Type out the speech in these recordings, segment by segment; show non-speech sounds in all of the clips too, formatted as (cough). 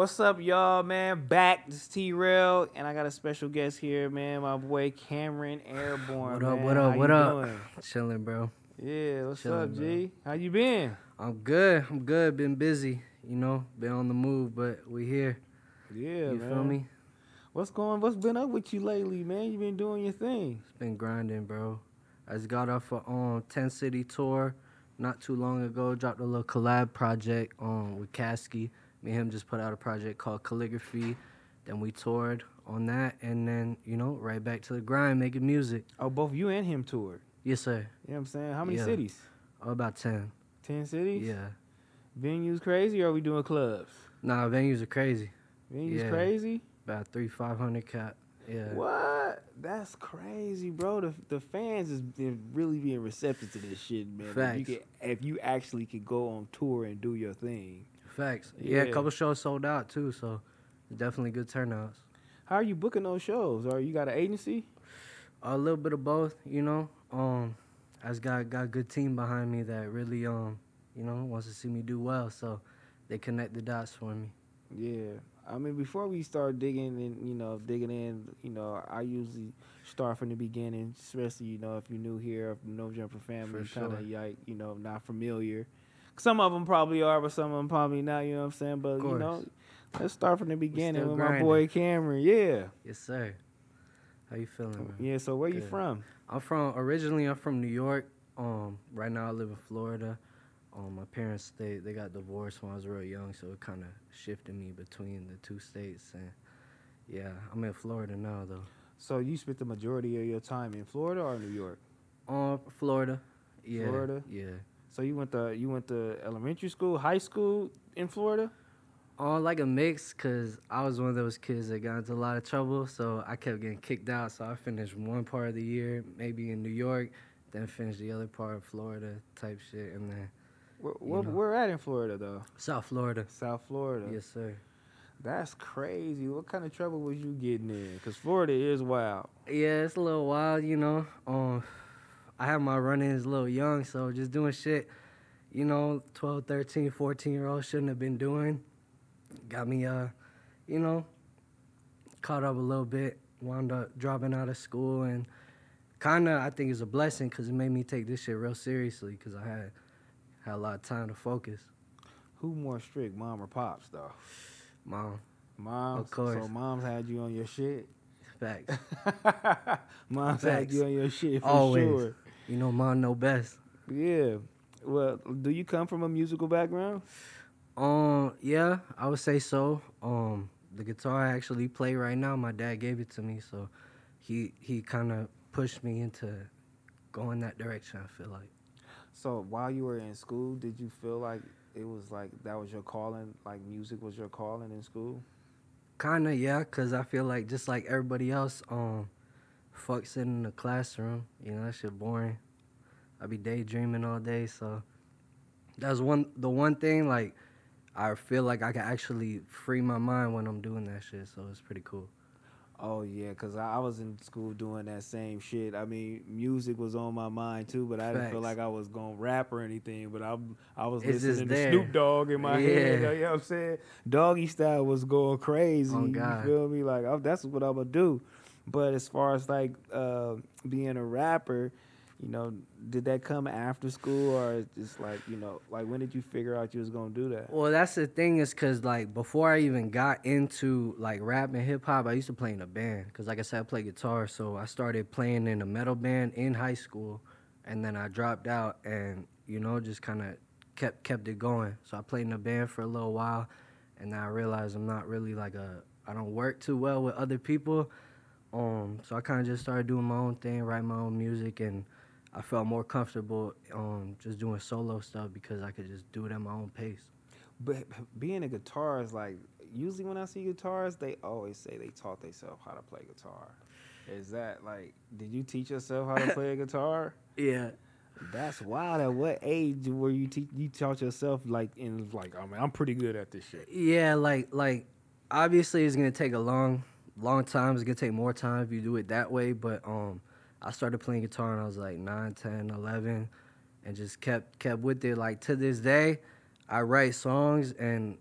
What's up, y'all, man? Back, this T Rail, and I got a special guest here, man. My boy Cameron Airborne. What up? man. What up? How What up? doing? Chilling, bro. Yeah, what's Chilling, up, bro. G? How you been? I'm good. I'm good. Been busy, you know. Been on the move, but we here. Yeah, you man. feel me? What's going? What's been up with you lately, man? You been doing your thing. It's been grinding, bro. I just got off a um 10 city tour not too long ago. Dropped a little collab project um with Caskey. Me and him just put out a project called Calligraphy. Then we toured on that, and then you know right back to the grind, making music. Oh, both you and him toured. Yes, sir. You know what I'm saying? How many Yeah. cities? All about 10. Ten cities. Yeah. Venues crazy, or are we doing clubs? Nah, venues are crazy. Venues Yeah. crazy. About three, five hundred cap. Yeah. What? That's crazy, bro. The the fans is been really being receptive to this shit, man. If you, Facts. if you actually could go on tour and do your thing, Facts. Yeah, a couple shows sold out too, so definitely good turnouts. how are you booking those shows? Or you got an agency? A little bit of both, you know. Um, I just got got a good team behind me that really um, you know, wants to see me do well, so they connect the dots for me. Yeah. I mean, before we start digging and you know digging in, you know, I usually start from the beginning, especially you know if you're new here, if no jumper family, kind of sure. like you know not familiar. Some of them probably are, but some of them probably not. You know what I'm saying? But you know, let's start from the beginning with my boy Cameron. Yeah. Yes, sir. How you feeling, man? Yeah. So where you from? I'm from originally I'm from New York. Um, right now I live in Florida. Um, my parents they they got divorced when I was real young, so it kind of shifted me between the two states. And yeah, I'm in Florida now though. So you spent the majority of your time in Florida or New York? Um, Florida. Yeah. Florida? Yeah. So you went to you went to elementary school, high school in Florida? Oh, like a mix, cause I was one of those kids that got into a lot of trouble, so I kept getting kicked out. So I finished one part of the year maybe in New York, then finished the other part in Florida type shit, and then Where, You where, know. where at in Florida though? South Florida. South Florida. Yes, sir. That's crazy. What kind of trouble was you getting in? Cause Florida is wild. Yeah, it's a little wild, you know. Um, I had my run-ins a little young, so just doing shit, you know, 12, 13, 14 year olds shouldn't have been doing. Got me, uh, you know, caught up a little bit. Wound up dropping out of school, and kind of I think it's a blessing because it made me take this shit real seriously because I had had a lot of time to focus. Who more strict, mom or pops though? Mom, Mom. Of course. So moms had you on your shit. facts. (laughs) moms had you on your shit for Always. sure. You know, mom know best. Yeah. Well, do you come from a musical background? Um, yeah, I would say so. Um, the guitar I actually play right now, my dad gave it to me, so he he kind of pushed me into going that direction. I feel like. So while you were in school, did you feel like it was like that was your calling? Like music was your calling in school? Kinda, yeah, cause I feel like just like everybody else, um, fuck sitting in the classroom. You know that shit boring. I be daydreaming all day, so that's one the one thing like I feel like I can actually free my mind when I'm doing that shit. So it's pretty cool. Oh yeah, cause I, I was in school doing that same shit. I mean, music was on my mind too, but I didn't feel like I was gonna rap or anything. But I I was It's listening to there. Snoop Dogg in my head. Yeah. (laughs) You know what I'm saying? Doggy style was going oh, crazy. Oh, God. You feel me? Like I, that's what I'm gonna do. But as far as like uh, being a rapper, you know, did that come after school or just like you know, like when did you figure out you was gonna do that? Well, that's the thing is because like before I even got into like rap and hip hop, I used to play in a band. Cause like I said, I play guitar, so I started playing in a metal band in high school, and then I dropped out and you know just kind of kept kept it going. So I played in a band for a little while, and then I realized I'm not really like a I don't work too well with other people. Um, so I kind of just started doing my own thing, write my own music, and I felt more comfortable um, just doing solo stuff because I could just do it at my own pace. But being a guitarist, like usually when I see guitarists, they always say they taught themselves how to play guitar. Is that like, did you teach yourself how to (laughs) play a guitar? Yeah. That's wild. At what age were you te- you taught yourself like in like I mean I'm pretty good at this shit. Yeah, like like obviously it's gonna take a long long time. It's gonna take more time if you do it that way. But um I started playing guitar when I was like 9, 10, 11 and just kept kept with it. Like to this day, I write songs and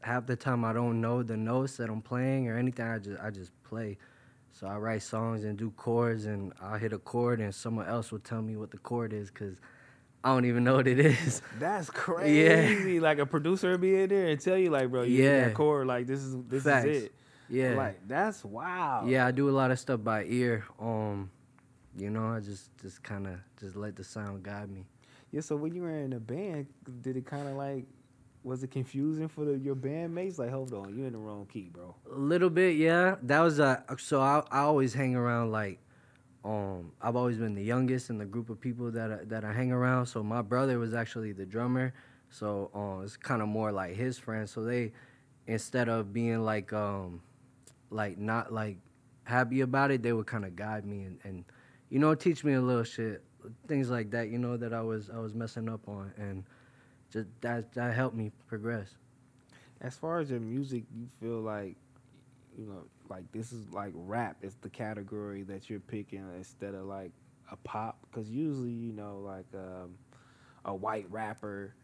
half the time I don't know the notes that I'm playing or anything. I just I just play. So I write songs and do chords, and I'll hit a chord, and someone else will tell me what the chord is, cause I don't even know what it is. (laughs) That's crazy. Yeah. Like a producer would be in there and tell you, like, bro, you yeah. that chord, like this is this Facts. is it. Yeah. Like that's wow. Yeah, I do a lot of stuff by ear. Um, you know, I just just kind of just let the sound guide me. Yeah. So when you were in a band, did it kind of like was it confusing for the, your bandmates? Like, hold on, you're in the wrong key, bro. A little bit, yeah. That was a uh, so I I always hang around like, um, I've always been the youngest in the group of people that I, that I hang around. So my brother was actually the drummer, so um, it's kind of more like his friends. So they, instead of being like um, like not like happy about it, they would kind of guide me and, and you know teach me a little shit, things like that. You know that I was I was messing up on and just that that helped me progress. As far as your music, you feel like you know, like this is like rap is the category that you're picking instead of like a pop because usually you know like um, a white rapper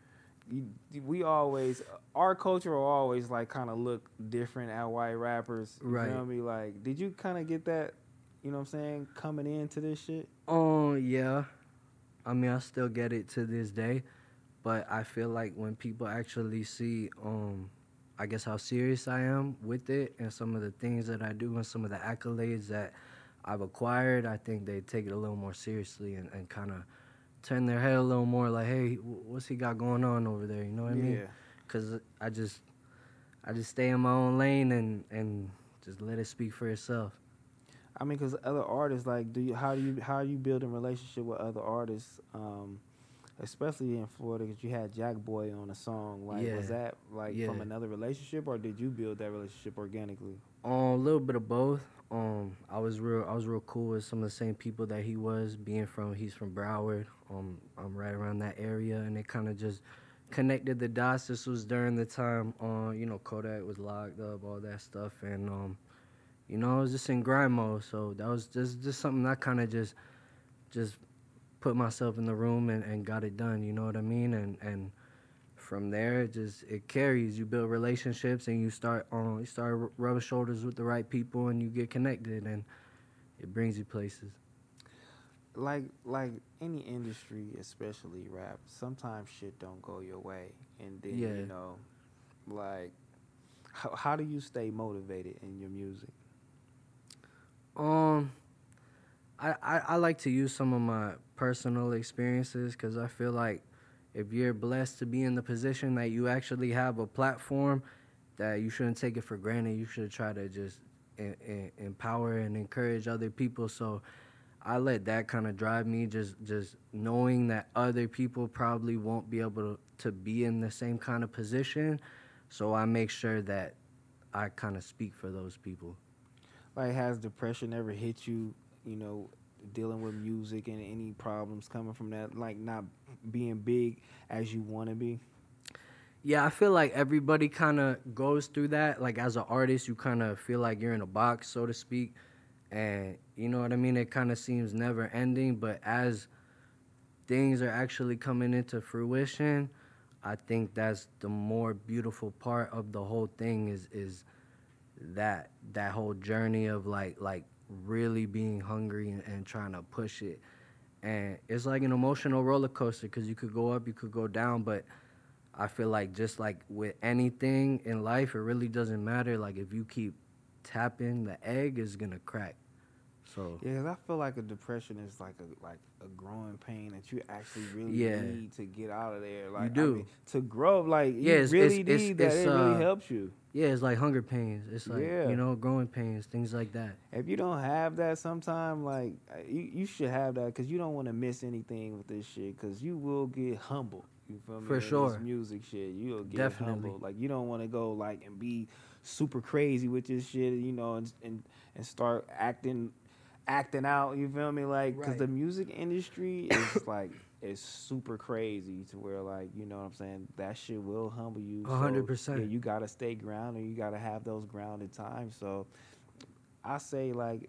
we always our culture will always like kind of look different at white rappers you right. know mean, like did you kind of get that you know what i'm saying coming into this shit? Oh yeah. I mean i still get it to this day but I feel like when people actually see, um, I guess how serious I am with it and some of the things that I do and some of the accolades that I've acquired, I think they take it a little more seriously and, and kind of turn their head a little more like, hey, what's he got going on over there? You know what. I mean? Because I just, I just stay in my own lane and and just let it speak for itself. I mean, because other artists, like, do you how do you how are you building relationship with other artists? Um, especially in Florida, because you had Jackboy on a song. Like, yeah. was that like yeah. from another relationship, or did you build that relationship organically? Um, a little bit of both. Um, I was real, I was real cool with some of the same people that he was. Being from, he's from Broward. Um, I'm right around that area, and it kind of just connected the dots. This was during the time, uh, you know, Kodak was locked up, all that stuff, and um, you know, I was just in grind mode. So that was just just something I kind of just just put myself in the room and, and got it done. You know what I mean? And and from there, it just it carries. You build relationships and you start on you start rubbing shoulders with the right people and you get connected and it brings you places. Like like any industry, especially rap, sometimes shit don't go your way, and then yeah. you know, like how how do you stay motivated in your music? Um I, I, I like to use some of my personal experiences because I feel like if you're blessed to be in the position that you actually have a platform, that you shouldn't take it for granted. You should try to just in, in, empower and encourage other people. So I let that kind of drive me, just just knowing that other people probably won't be able to, to be in the same kind of position. So I make sure that I kind of speak for those people. Like, has depression ever hit you you know, dealing with music and any problems coming from that, like not being big as you want to be? Yeah, I feel like everybody kind of goes through that. Like as an artist, you kind of feel like you're in a box, so to speak, and you know what I mean. It kind of seems never ending, but as things are actually coming into fruition, I think that's the more beautiful part of the whole thing is is that that whole journey of like like really being hungry and, and trying to push it. And it's like an emotional roller coaster because you could go up, you could go down, but I feel like just like with anything in life, it really doesn't matter. Like if you keep tapping, the egg is gonna crack. So yeah, cause I feel like a depression is like a like a growing pain that you actually really yeah. need to get out of there. Like you do I mean, to grow. Like yeah, you it's, really it's, need it's, that. it really uh, helps you. Yeah, it's like hunger pains. It's like yeah. you know, growing pains, things like that. If you don't have that, sometime like you, you should have that because you don't want to miss anything with this shit because you will get humble. You feel me? For sure. This music shit, you'll get Definitely. humble. Like you don't want to go like and be super crazy with this shit, you know, and and, and start acting acting out. You feel me? Like, because right. the music industry (coughs) is like is super crazy to where like you know what I'm saying. That shit will humble you. hundred so, percent. Yeah, you gotta stay grounded. You gotta have those grounded times. So, I say like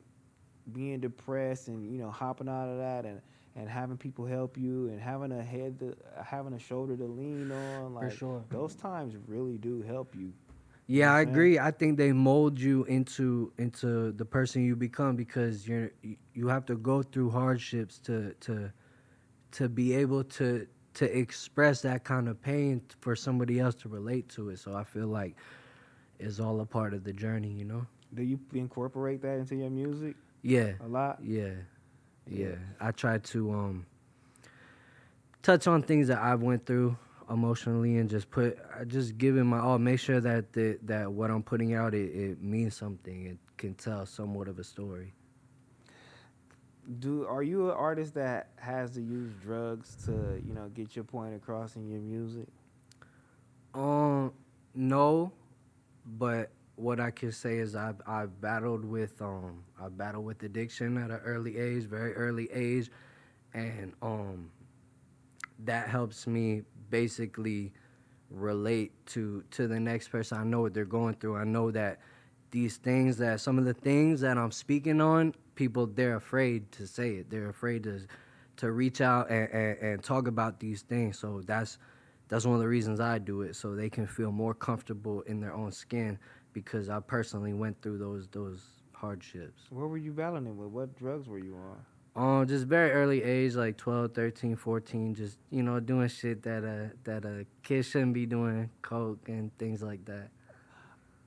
being depressed and you know hopping out of that and and having people help you and having a head to, having a shoulder to lean on like sure. those times really do help you Yeah, I agree. I think they mold you into into the person you become because you're you- have to go through hardships to to to be able to to express that kind of pain for somebody else to relate to it. So I feel like it's all a part of the journey, you know. Do you incorporate that into your music Yeah, a lot? yeah, yeah. Yeah. I try to um touch on things that I've went through emotionally and just put just give it my all. Make sure that the, that what I'm putting out it, it means something. It can tell somewhat of a story. Do are you an artist that has to use drugs to you know get your point across in your music? Um, no, but what I can say is I've I've battled with um I battled with addiction at an early age, very early age, and um that helps me basically relate to to the next person. I know what they're going through. I know that these things that some of the things that I'm speaking on, people they're afraid to say it. They're afraid to to reach out and, and, and talk about these things. So that's that's one of the reasons I do it, so they can feel more comfortable in their own skin because I personally went through those those hardships. What were you battling with? What drugs were you on? Um, just very early age, like 12, 13, 14, just, you know, doing shit that uh that a kid shouldn't be doing, coke and things like that.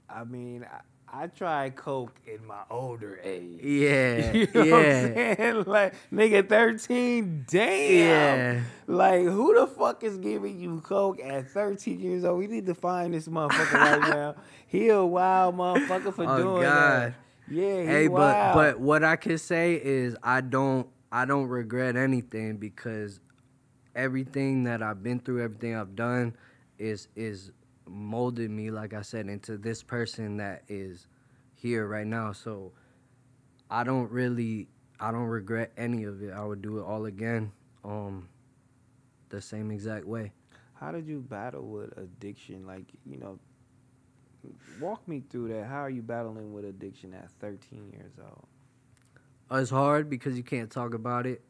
I mean, I, I tried coke in my older age. Yeah, (laughs) You know yeah, what I'm saying? (laughs) Like, nigga, 13, damn. yeah. Like, who the fuck is giving you coke at 13 years old? We need to find this motherfucker right (laughs) now. He a wild motherfucker for Oh, doing God. that. Yeah, he Hey, but but what I can say is I don't I don't regret anything because everything that I've been through, everything I've done, is is molded me, like I said, into this person that is here right now. So I don't really I don't regret any of it. I would do it all again, um, the same exact way. How did you battle with addiction? Like, you know, walk me through that. How are you battling with addiction at 13 years old? Uh, it's hard because you can't talk about it.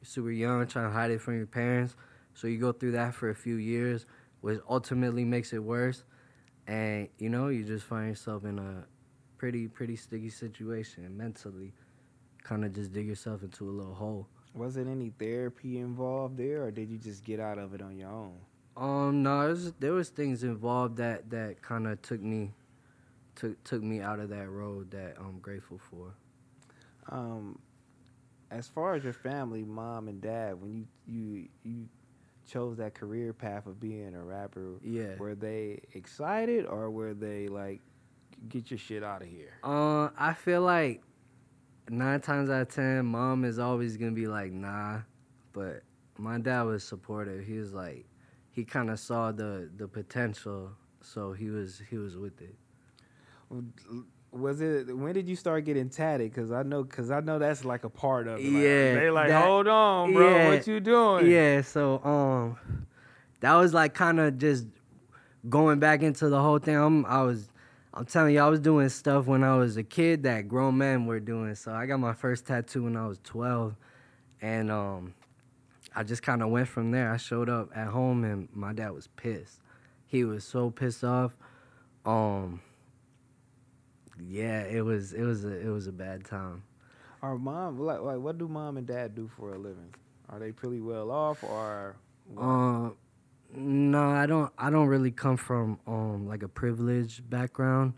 You're super young, trying to hide it from your parents. So you go through that for a few years, which ultimately makes it worse. And you know, you just find yourself in a pretty, pretty sticky situation mentally. Kind of just dig yourself into a little hole. Was it any therapy involved there, or did you just get out of it on your own? Um, no, was, there was things involved that that kind of took me, took took me out of that road that I'm grateful for. Um, as far as your family, mom and dad, when you you you chose that career path of being a rapper, Yeah. were they excited or were they like, get your shit out of here? Uh, I feel like nine times out of ten, mom is always gonna be like, nah. But my dad was supportive. He was like, he kind of saw the the potential, so he was he was with it. Was it when did you start getting tatted? Cause I know, cause I know that's like a part of it. Like, Yeah, they like, that- hold on, bro, yeah, what you doing? Yeah, so um, that was like kind of just going back into the whole thing. I'm, I was, I'm telling you, I was doing stuff when I was a kid that grown men were doing. So I got my first tattoo when I was 12, and um, I just kind of went from there. I showed up at home, and my dad was pissed. He was so pissed off. Um, yeah, it was, it was, a, it was a bad time. Our mom, like, like, what do mom and dad do for a living? Are they pretty well off, or what? Uh, no, I don't. I don't really come from um like a privileged background.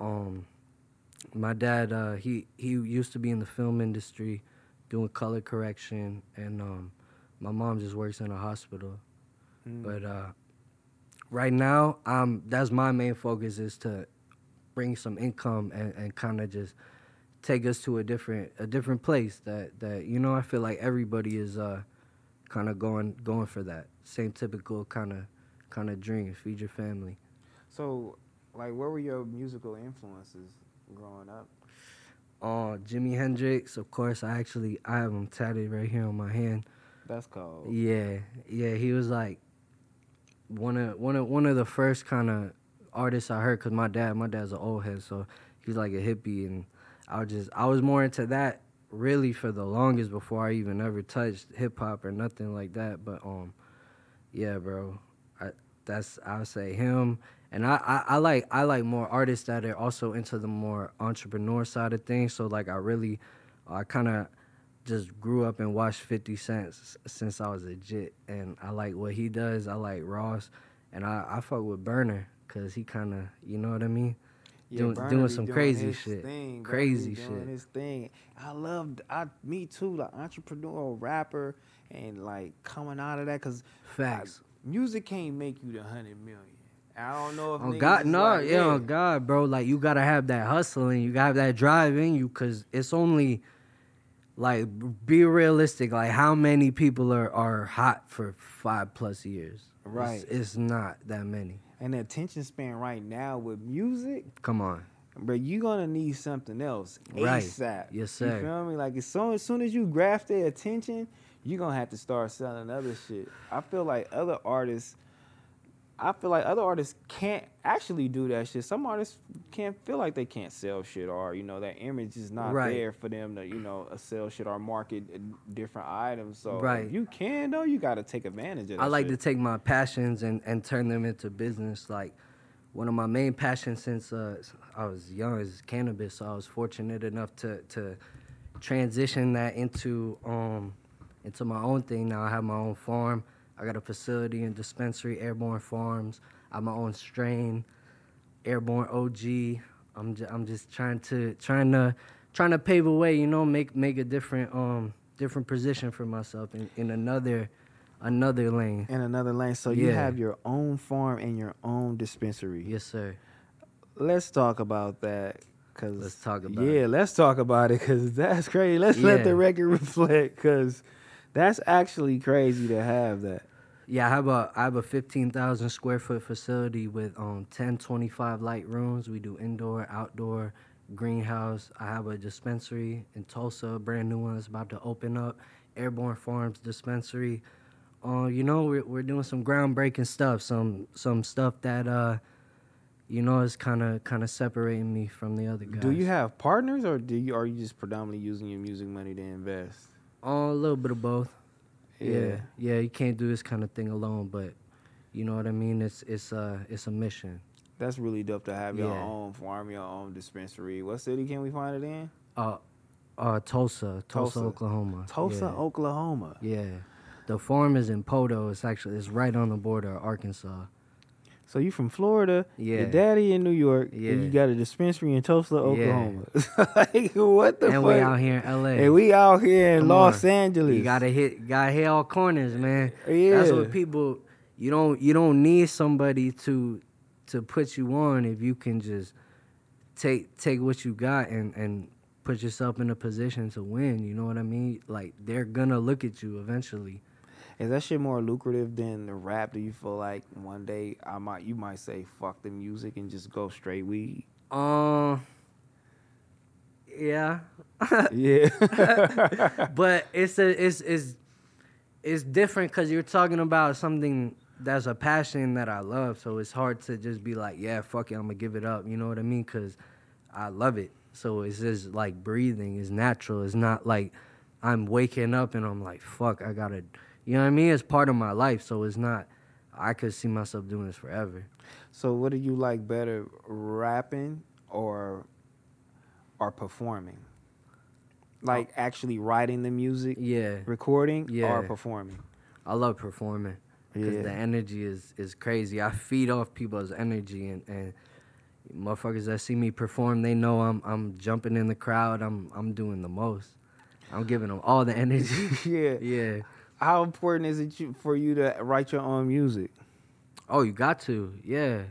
Um, my dad, uh, he he used to be in the film industry, doing color correction, and um, my mom just works in a hospital. Mm. But uh, right now, um, that's my main focus is to bring some income and, and kind of just take us to a different a different place that that you know I feel like everybody is uh kind of going going for that same typical kind of kind of dream feed your family so, like, what were your musical influences growing up? uh Jimi Hendrix of course I actually I have him tatted right here on my hand That's called. yeah yeah he was like one of one of one of the first kind of artists I heard cuz my dad my dad's an old head so he's like a hippie and I was just I was more into that really for the longest before I even ever touched hip hop or nothing like that. But um, yeah, bro, I, that's I would say him, And I, I, I like I like more artists that are also into the more entrepreneur side of things. So like I really, I kind of just grew up and watched 50 Cent since I was a jit, and I like what he does. I like Ross, and I I fuck with Burner because he kind of you know what I mean. doing Burna doing some doing crazy shit, thing, crazy doing shit. His thing. I loved. I me too. The entrepreneurial rapper and like coming out of that because Facts. music can't make you the hundred million. I don't know if oh, On God, no, like, yeah, on God, bro. Like you gotta have that hustling, you gotta have that drive in you, cause it's only like be realistic. Like how many people are are hot for five plus years? Right. It's, not that many. And the attention span right now with music, Come on. But you're gonna need something else Right. ASAP. Yes, sir. You feel me? Like as soon as soon as you grasp their attention, you're gonna have to start selling other shit. I feel like other artists. I feel like other artists can't actually do that shit. Some artists can't feel like they can't sell shit, or you know that image is not Right. there for them to you know uh, sell shit or market different items. So Right. if you can though, you got to take advantage of that. I like shit. to take my passions and, and turn them into business. Like one of my main passions since uh, I was young is cannabis. So I was fortunate enough to to transition that into um into my own thing. Now I have my own farm. I got a facility and dispensary, Airborne Farms. I'm my own strain, Airborne OG. I'm just, I'm just trying to trying to trying to pave a way, you know, make make a different um different position for myself in, in another another lane. in another lane. So you have your own farm and your own dispensary. Yes, sir. Let's talk about that. Cause Let's talk about yeah, it. let's talk about it. Cause that's crazy. Let's let the record (laughs) reflect. Cause that's actually crazy to have that. Yeah, I have a I have a fifteen thousand square foot facility with um 10, 25 light rooms. We do indoor, outdoor, greenhouse. I have a dispensary in Tulsa, brand new one that's about to open up. Airborne Farms dispensary. Uh, you know, we're we're doing some groundbreaking stuff, some some stuff that uh, you know, is kind of kind of separating me from the other guys. Do you have partners or do you are you just predominantly using your music money to invest? Uh, a little bit of both. Yeah, yeah. You can't do this kind of thing alone, but you know what I mean. It's it's uh it's a mission. That's really dope to have your Yeah. own farm, your own dispensary. What city can we find it in? Uh, uh, Tulsa, Tulsa, Tulsa. Oklahoma. Tulsa, yeah. Oklahoma. Yeah, the farm is in Poteau. It's actually it's right on the border of Arkansas. So you from Florida? Yeah. Your daddy in New York. Yeah. And you got a dispensary in Tulsa, Yeah. Oklahoma. (laughs) like what the and fuck? we out here in L.A. And we out here in Come Los on. Angeles. You gotta hit, gotta hit all corners, man. Yeah. That's what people. You don't, you don't need somebody to, to put you on if you can just take take what you got and and put yourself in a position to win. You know what I mean? Like they're gonna look at you eventually. Is that shit more lucrative than the rap? Do you feel like one day I might you might say fuck the music and just go straight weed? Um. Yeah, (laughs) yeah. (laughs) but it's a it's it's it's different because you're talking about something that's a passion that I love. So it's hard to just be like, yeah, fuck it, I'm gonna give it up. You know what I mean? Because I love it. So it's just like breathing. It's natural. It's not like I'm waking up and I'm like, fuck, I gotta. You know what I mean? It's part of my life. So it's not. I could see myself doing this forever. so what do you like better, rapping or or performing? Like oh. actually writing the music, Yeah, recording, yeah. or performing? I love performing. because Yeah. the energy is is crazy. I feed off people's energy, and and motherfuckers that see me perform, they know I'm I'm jumping in the crowd. I'm I'm doing the most. I'm giving them all the (laughs) energy. (laughs) yeah. yeah. How important is it you, for you to write your own music? Oh, you got to. Yeah.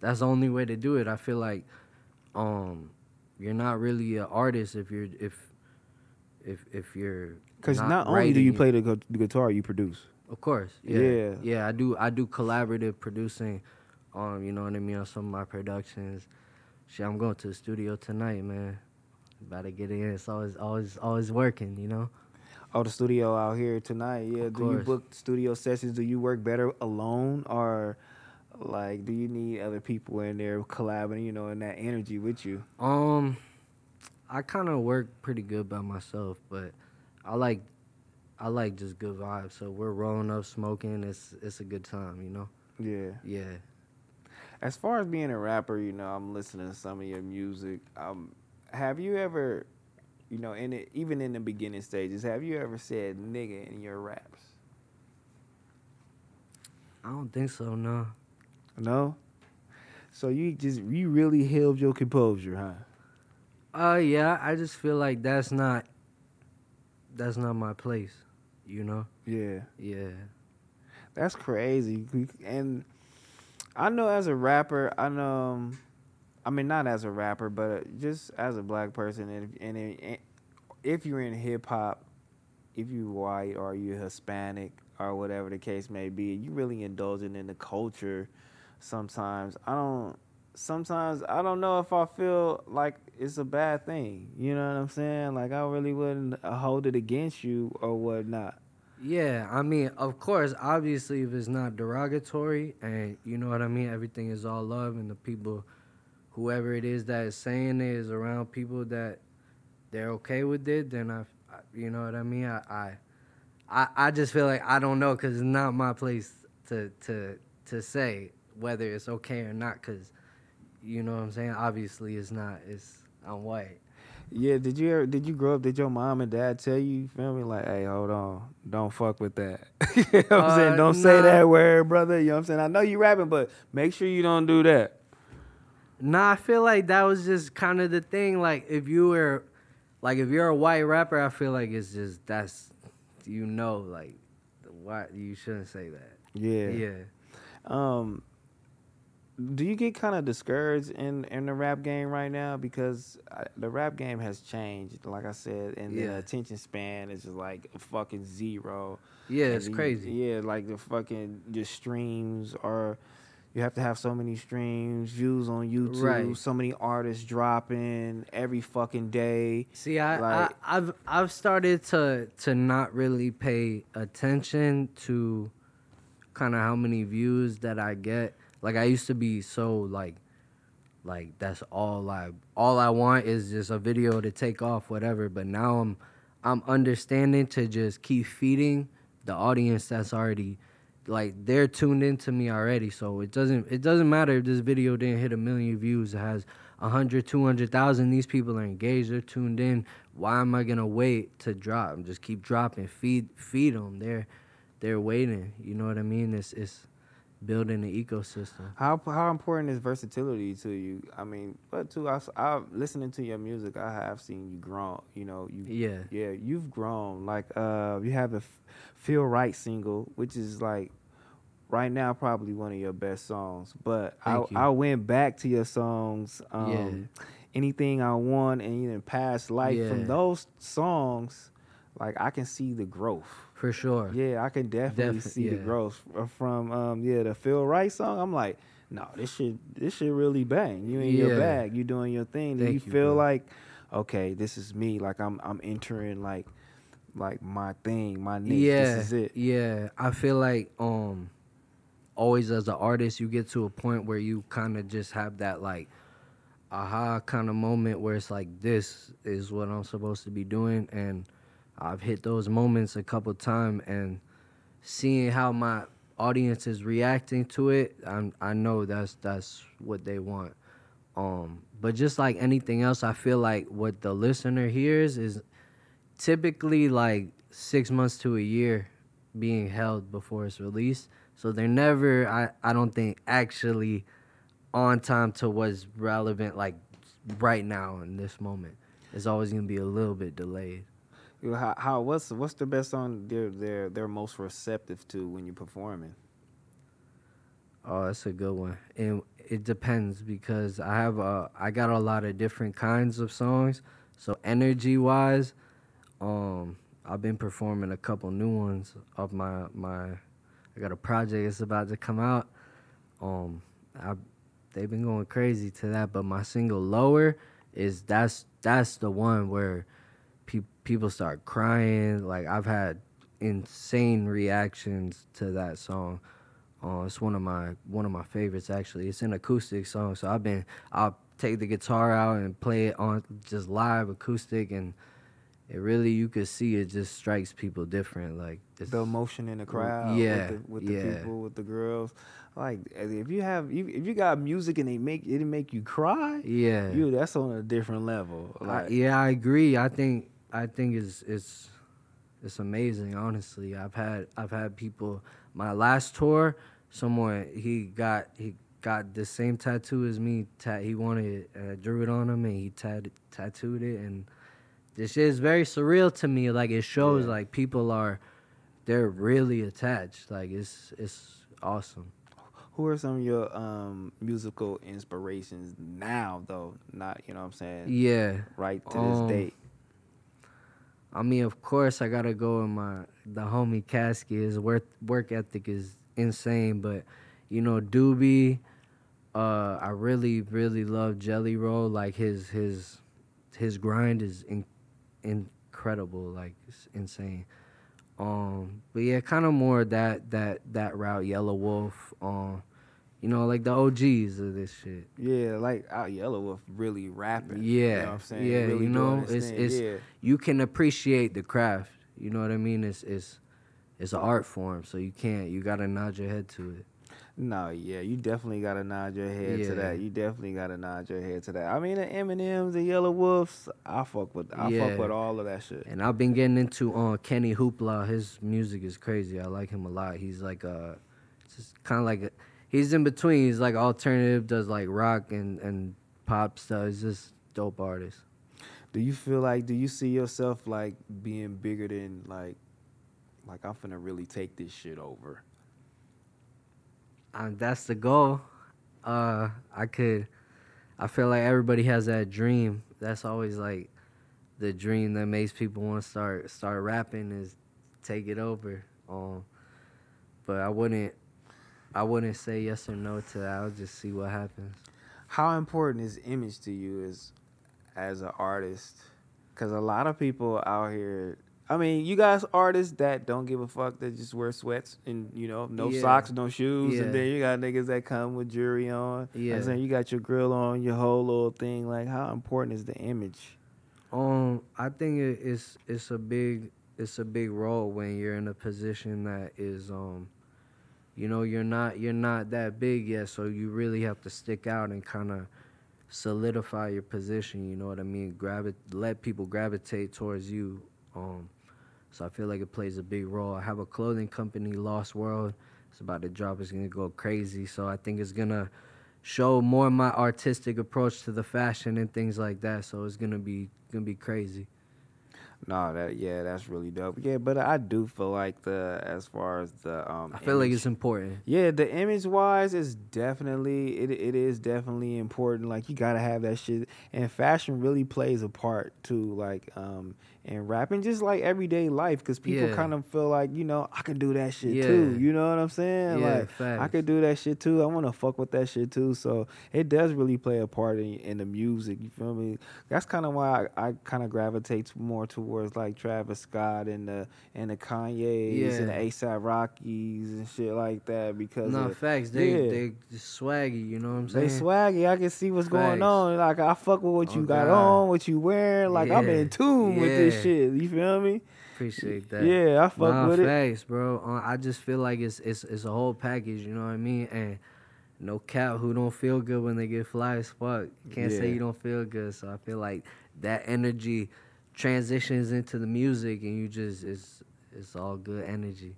That's the only way to do it. I feel like um you're not really an artist if you're if if if you're Because not, only do you play the, gu- the guitar, you produce. Of course. Yeah. Yeah. Yeah, I do I do collaborative producing um, you know what I mean, on some of my productions. Shit, I'm going to the studio tonight, man. About to get in. It's always always always working, you know? Oh, the studio out here tonight. Yeah. Of do you book studio sessions? Do you work better alone or like do you need other people in there collabing, you know, in that energy with you? Um I kinda work pretty good by myself, but I like I like just good vibes. So we're rolling up, smoking, it's it's a good time, you know? Yeah. Yeah. as far as being a rapper, you know, I'm listening to some of your music. Um, have you ever, you know, in it, even in the beginning stages, have you ever said nigga in your raps? I don't think so. No. No. So you just you really held your composure, huh? Uh, yeah. I just feel like that's not. That's not my place. You know. Yeah. Yeah. That's crazy. And I know as a rapper, I know. Um, I mean, not as a rapper, but uh, just as a black person, and if, and if you're in hip hop, if you're white or you're Hispanic or whatever the case may be, you really indulging in the culture. Sometimes I don't. Sometimes I don't know if I feel like it's a bad thing. You know what I'm saying? Like I really wouldn't hold it against you or whatnot. Yeah, I mean, of course, obviously, if it's not derogatory and you know what I mean, everything is all love, and the people, whoever it is that is saying it is around people that they're okay with it, then I, I you know what I mean. I, I, I, just feel like I don't know because it's not my place to to to say whether it's okay or not because, you know what I'm saying. Obviously, it's not. It's I'm white. Yeah, did you ever, did you grow up? Did your mom and dad tell you, feel me, like, hey, hold on, don't fuck with that. (laughs) you know what I'm saying? Uh, Don't say that word, brother. You know what I'm saying? I know you rapping, but make sure you don't do that. Nah, I feel like that was just kind of the thing. Like if you were, like if you're a white rapper, I feel like it's just that's, you know, like, why you shouldn't say that. Yeah. Yeah. Um, do you get kind of discouraged in in the rap game right now because uh, the rap game has changed? Like I said, and the attention span is just like fucking zero. Yeah, And it's you- crazy. Yeah, like the fucking just streams are. You have to have so many streams, views on YouTube, Right. so many artists dropping every fucking day. See, I, Like- I I've I've started to to not really pay attention to kind of how many views that I get. Like I used to be so like like that's all I all I want is just a video to take off whatever, but now I'm I'm understanding to just keep feeding the audience that's already like they're tuned into me already so it doesn't it doesn't matter if this video didn't hit a million views it has 100 200,000 these people are engaged they're tuned in. Why am i going to wait to drop? Just keep dropping. Feed feed them they're they're waiting. You know what i mean? It's it's building the ecosystem. How how important is versatility to you? I mean, but too, I, I listening to your music, I have seen you grow. You know, you yeah. yeah, you've grown. Like uh, you have a F- Feel Right single, which is like right now probably one of your best songs. But I you. I went back to your songs. Um, Anything I want and even past life from those songs, like I can see the growth. for sure Yeah, I can definitely Defi- see the growth from um yeah the Feel Right song. I'm like, no, this shit this shit really bang. You in your bag, you doing your thing. Do you, you, feel bro. like, okay, this is me. Like I'm I'm entering like like my thing, my niche. yeah This is it. yeah i feel like um always as an artist you get to a point where you kind of just have that like aha kind of moment where it's like this is what i'm supposed to be doing and i've hit those moments a couple times and seeing how my audience is reacting to it I'm, i know that's that's what they want um but just like anything else i feel like what the listener hears is typically like six months to a year being held before it's released. So they're never, I, I don't think, actually on time to what's relevant like right now in this moment. It's always gonna be a little bit delayed. You know, How, how what's what's the best song they're they're they're most receptive to when you're performing? Oh, that's a good one. And it depends because I have a, I got a lot of different kinds of songs. So energy wise, um, I've been performing a couple new ones of my my. I got a project that's about to come out. Um, I they've been going crazy to that, but my single lower is that's that's the one where pe- people start crying. Like I've had insane reactions to that song. Uh, it's one of my one of my favorites actually. It's an acoustic song, so I've been I'll take the guitar out and play it on just live acoustic, and it really you could see it just strikes people different. Like The emotion in the crowd, yeah, with the, with the yeah. people, with the girls. like if you have if you got music and they make it make you cry, Yeah. you that's on a different level. I, Like, yeah, I agree. I think I think it's it's it's amazing. Honestly, I've had I've had people. My last tour, someone he got he got the same tattoo as me. Ta- he wanted it. And I drew it on him, and he tat- tattooed it. And this is very surreal to me. Like it shows Yeah. like people are they're really attached. Like it's it's awesome. Who are some of your um musical inspirations now though? Not you know what I'm saying Yeah. right to Um, this date. I mean, of course, I gotta go with my the homie Caskey. His work work ethic is insane, but you know, Doobie, uh, I really really love Jelly Roll. Like his his his grind is in, incredible. Like it's insane. Um, but yeah, kind of more that that that route. Yelawolf. Um, you know, like the OGs of this shit. Yeah, like out Yelawolf really rapping. Yeah, you know what I'm saying. yeah, really you know, it's- thing, it's- yeah. you can appreciate the craft. You know what I mean? It's it's it's an art form, so you can't. You gotta nod your head to it. No, yeah, you definitely gotta nod your head to that. You definitely gotta nod your head to that. I mean, the Eminems, the Yelawolves, I fuck with, I Yeah. fuck with all of that shit. And I've been getting into uh, Kenny Hoopla. His music is crazy. I like him a lot. He's like uh just kind of like a, he's in between. He's like alternative, does like rock and and pop stuff. He's just dope artist. Do you feel like, do you see yourself like being bigger than like, like I'm finna really take this shit over? Um, that's the goal. Uh, I could. I feel like everybody has that dream. That's always like the dream that makes people want to start start rapping is take it over. Um, but I wouldn't. I wouldn't say yes or no to that. I'll just see what happens. How important is image to you as, as an artist? Because a lot of people out here. I mean, you guys artists that don't give a fuck that just wear sweats and you know no Yeah. socks, no shoes, Yeah. and then you got niggas that come with jewelry on. Yeah. I'm saying you got your grill on, your whole little thing. Like, how important is the image? Um, I think it, it's it's a big it's a big role when you're in a position that is um, you know, you're not you're not that big yet, so you really have to stick out and kind of solidify your position. You know what I mean? Gravi- let people gravitate towards you. Um, so I feel like it plays a big role. I have a clothing company, Lost World. It's about to drop. It's gonna go crazy. So I think it's gonna show more my artistic approach to the fashion and things like that. So it's gonna be gonna be crazy. No, that yeah, that's really dope. Yeah, but I do feel like the as far as the um, I feel like it's important. Yeah, the image wise is definitely it it is definitely important. Like you gotta have that shit. And fashion really plays a part too, like um in rapping, just like everyday life, because people Yeah. kind of feel like, you know, I can do that shit Yeah. too. You know what I'm saying? Yeah, like I facts. could do that shit too. I wanna fuck with that shit too. So it does really play a part in, in the music. You feel me? That's kind of why I, I kind of gravitate more towards like Travis Scott and the and the Kanye's and the. ASAP Rockies and shit like that because No of- facts. They they swaggy. You know what I'm saying? they swaggy. I can see what's going on. Like I fuck with what you Oh, got God. on, what you wearing. Like I'm in tune with this. Shit. You feel me? Appreciate that. Yeah, I fuck nah, with it. facts, bro. Uh, I just feel like it's it's it's a whole package. You know what I mean? And no cap, who don't feel good when they get fly as fuck. Can't say you don't feel good. So I feel like that energy transitions into the music, and you just it's it's all good energy.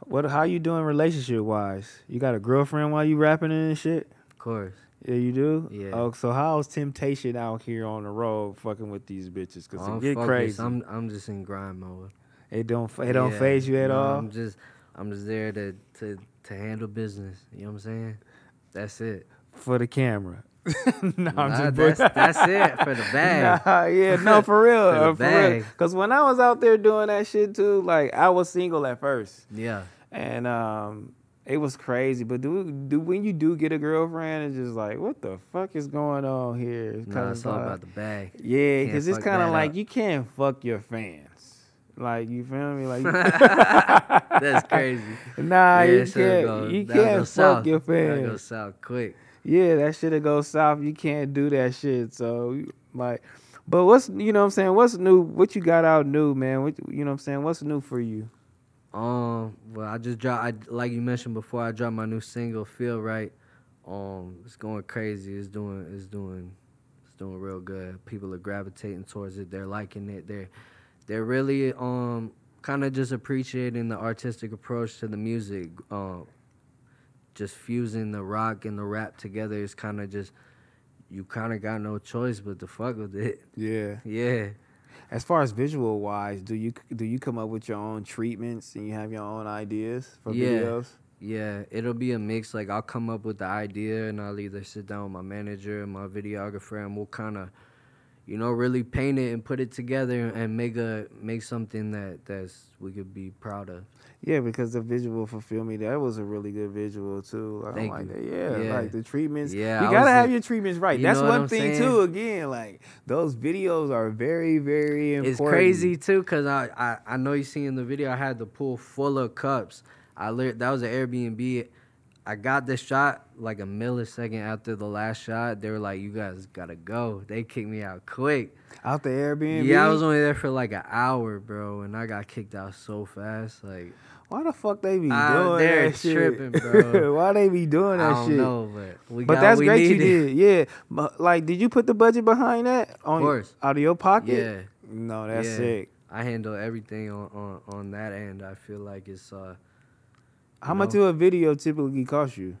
What? How you doing relationship wise? You got a girlfriend while you rapping and shit? Of course. Yeah, you do. Yeah. Oh, so how's temptation out here on the road, fucking with these bitches? Cause I'm it get crazy. I'm I'm just in grind mode. it don't. It don't Yeah. phase you at No, all. I'm just I'm just there to to to handle business. You know what I'm saying? That's it. for the camera. (laughs) no, I'm Nah, just that's that's it for the (laughs) bag. Nah, yeah, no, (laughs) for real, For uh, for real. Cause when I was out there doing that shit too, like I was single at first, Yeah. and um, it was crazy. But do do when you do get a girlfriend, it's just like, what the fuck is going on here? It's Nah, it's all like- about the bag. yeah, because it's kind of like up. you can't fuck your fans. Like you feel me? Like (laughs) (laughs) That's crazy. Nah, Yeah, you can't. go- you can't fuck south. your That'll go fans. south quick. Yeah, that shit'll go south. You can't do that shit. So like, but what's you know what I'm saying? What's new? What you got out new, man? What, you know what I'm saying? What's new for you? Um, well, I just dropped. I like you mentioned before. I dropped my new single, "Feel Right." Um, it's going crazy. It's doing. It's doing. It's doing real good. People are gravitating towards it. They're liking it. They're, they're really um kind of just appreciating the artistic approach to the music. Um, just fusing the rock and the rap together is kind of just. You kind of got no choice but to fuck with it. Yeah. Yeah. As far as visual wise, do you do you come up with your own treatments and you have your own ideas for Yeah. videos? Yeah, it'll be a mix. Like I'll come up with the idea, and I'll either sit down with my manager and my videographer, and we'll kind of, you know, really paint it and put it together and make a make something that that's we could be proud of. Yeah, because the visual fulfill me. That was a really good visual too. Like, Thank I'm like you. that. Yeah, Yeah. like the treatments. Yeah, you I gotta have a- your treatments right. That's one thing saying? too. Again, like those videos are very, very important. It's crazy too, cause I, I I know you see in the video I had the pool full of cups. I lit that was an Airbnb. I got the shot like a millisecond after the last shot. They were like, "You guys gotta go." They kicked me out quick. out the Airbnb. Yeah, I was only there for like an hour, bro, and I got kicked out so fast. Like Why the fuck they be Ah, doing they're that shit? tripping, bro. (laughs) Why they be doing that I don't shit? know, but we But got that's we great you did. Yeah. But, like, did you put the budget behind that? On course. Out of your pocket? Yeah, No, that's Yeah. sick. I handle everything on, on on that end. I feel like it's uh. How you much know? do a video typically cost you?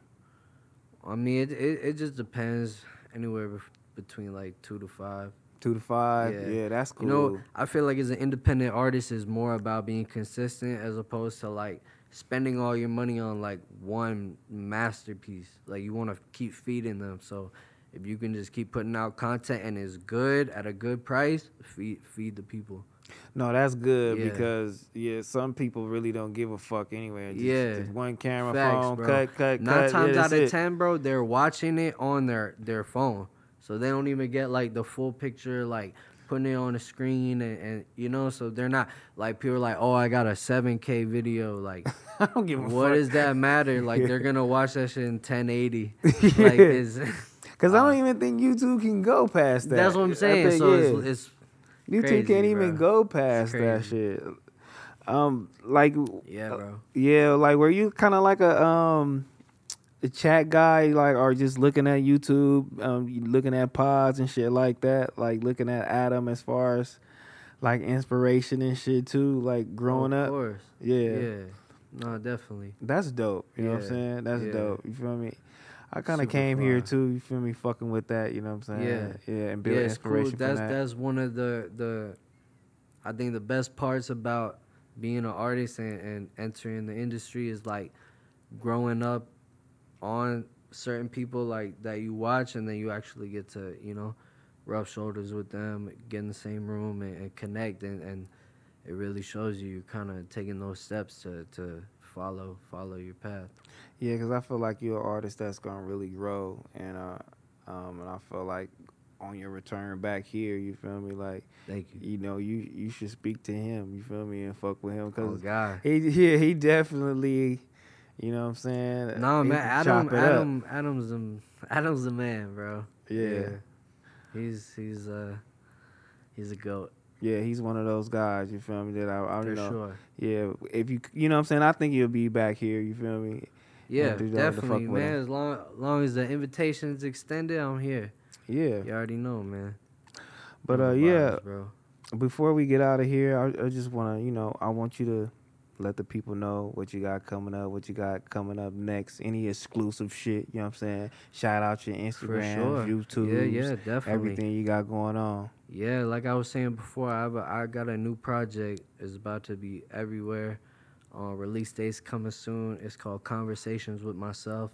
I mean, it it, it just depends. Anywhere bef- between like two to five. Two to five? Yeah, Yeah. that's cool. You know, I feel like as an independent artist, is more about being consistent as opposed to like spending all your money on like one masterpiece. Like you want to keep feeding them. So if you can just keep putting out content and it's good at a good price, feed feed the people. No, that's good Yeah. because yeah, some people really don't give a fuck anyway. Just, Yeah. just one camera Facts, phone, bro. cut, cut, Nine cut. times yeah, out of it. ten, bro, they're watching it on their their phone, so they don't even get like the full picture, like putting it on the screen, and, and you know, so they're not like people are like, oh, I got a seven K video, like. (laughs) I don't give a What fuck. What does that matter? (laughs) Like they're gonna watch that shit in 1080. (laughs) Yeah. Like it's, Because I don't even think YouTube can go past that. that's what I'm saying. think, so yeah. it's, it's YouTube crazy, can't even bro. go past that shit. Um, like yeah, bro. yeah, like were you kind of like a um a chat guy, like or just looking at YouTube, um, looking at pods and shit like that, like looking at Adam as far as like inspiration and shit too, like growing of up. course. Yeah. Yeah. No, definitely. That's dope. You know what I'm saying? That's yeah. dope. You feel me? I kind of came here too. You feel me? Fucking with that. You know what I'm saying? Yeah. Yeah. And build yeah, it's cool. inspiration That's from that. that's one of the the, I think the best parts about being an artist and, and entering the industry is like growing up on certain people like that you watch and then you actually get to you know rub shoulders with them get in the same room and, and connect and, and it really shows you you kind of taking those steps to, to follow follow your path Yeah, because I feel like you're an artist that's gonna really grow, and uh, um, and I feel like on your return back here, you feel me? Like thank you you know, you you should speak to him. You feel me? And fuck with him oh because god he yeah he definitely, you know what I'm saying? no he man can adam up. adam adam's the adam's the man bro Yeah. He's he's uh he's a goat Yeah, he's one of those guys. You feel me? That I, I for know. sure. Yeah, if you you know what I'm saying, I think you'll be back here. You feel me? Yeah, definitely, man. As long long as the invitation's extended, I'm here. Yeah. You already know, man. But uh, yeah, bro. before we get out of here, I, I just want to, you know, I want you to let the people know what you got coming up, what you got coming up next, any exclusive shit. You know what I'm saying? Shout out your Instagram, sure. YouTube, Yeah, yeah, definitely. everything you got going on. Yeah, like I was saying before, I have a, I got a new project. It's about to be everywhere. Uh, release dates coming soon. It's called Conversations with Myself.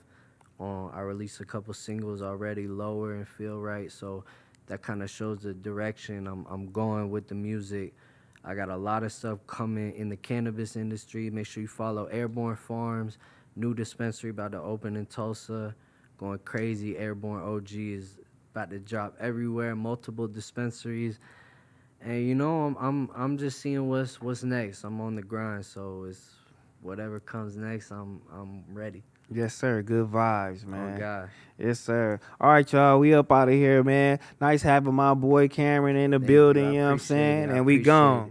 Uh, I released a couple singles already, Lower and Feel Right. So that kind of shows the direction I'm I'm going with the music. I got a lot of stuff coming in the cannabis industry. Make sure you follow Airborne Farms, new dispensary about to open in Tulsa. Going crazy. Airborne OG is about to drop everywhere, multiple dispensaries. And you know, I'm I'm I'm just seeing what's what's next. I'm on the grind, so it's whatever comes next, I'm I'm ready. Yes, sir. Good vibes, oh, man. Oh gosh. Yes, sir. All right, y'all. We up out of here, man. Nice having my boy Cameron in the Thank building, you know what I'm saying? it. And we gone. it.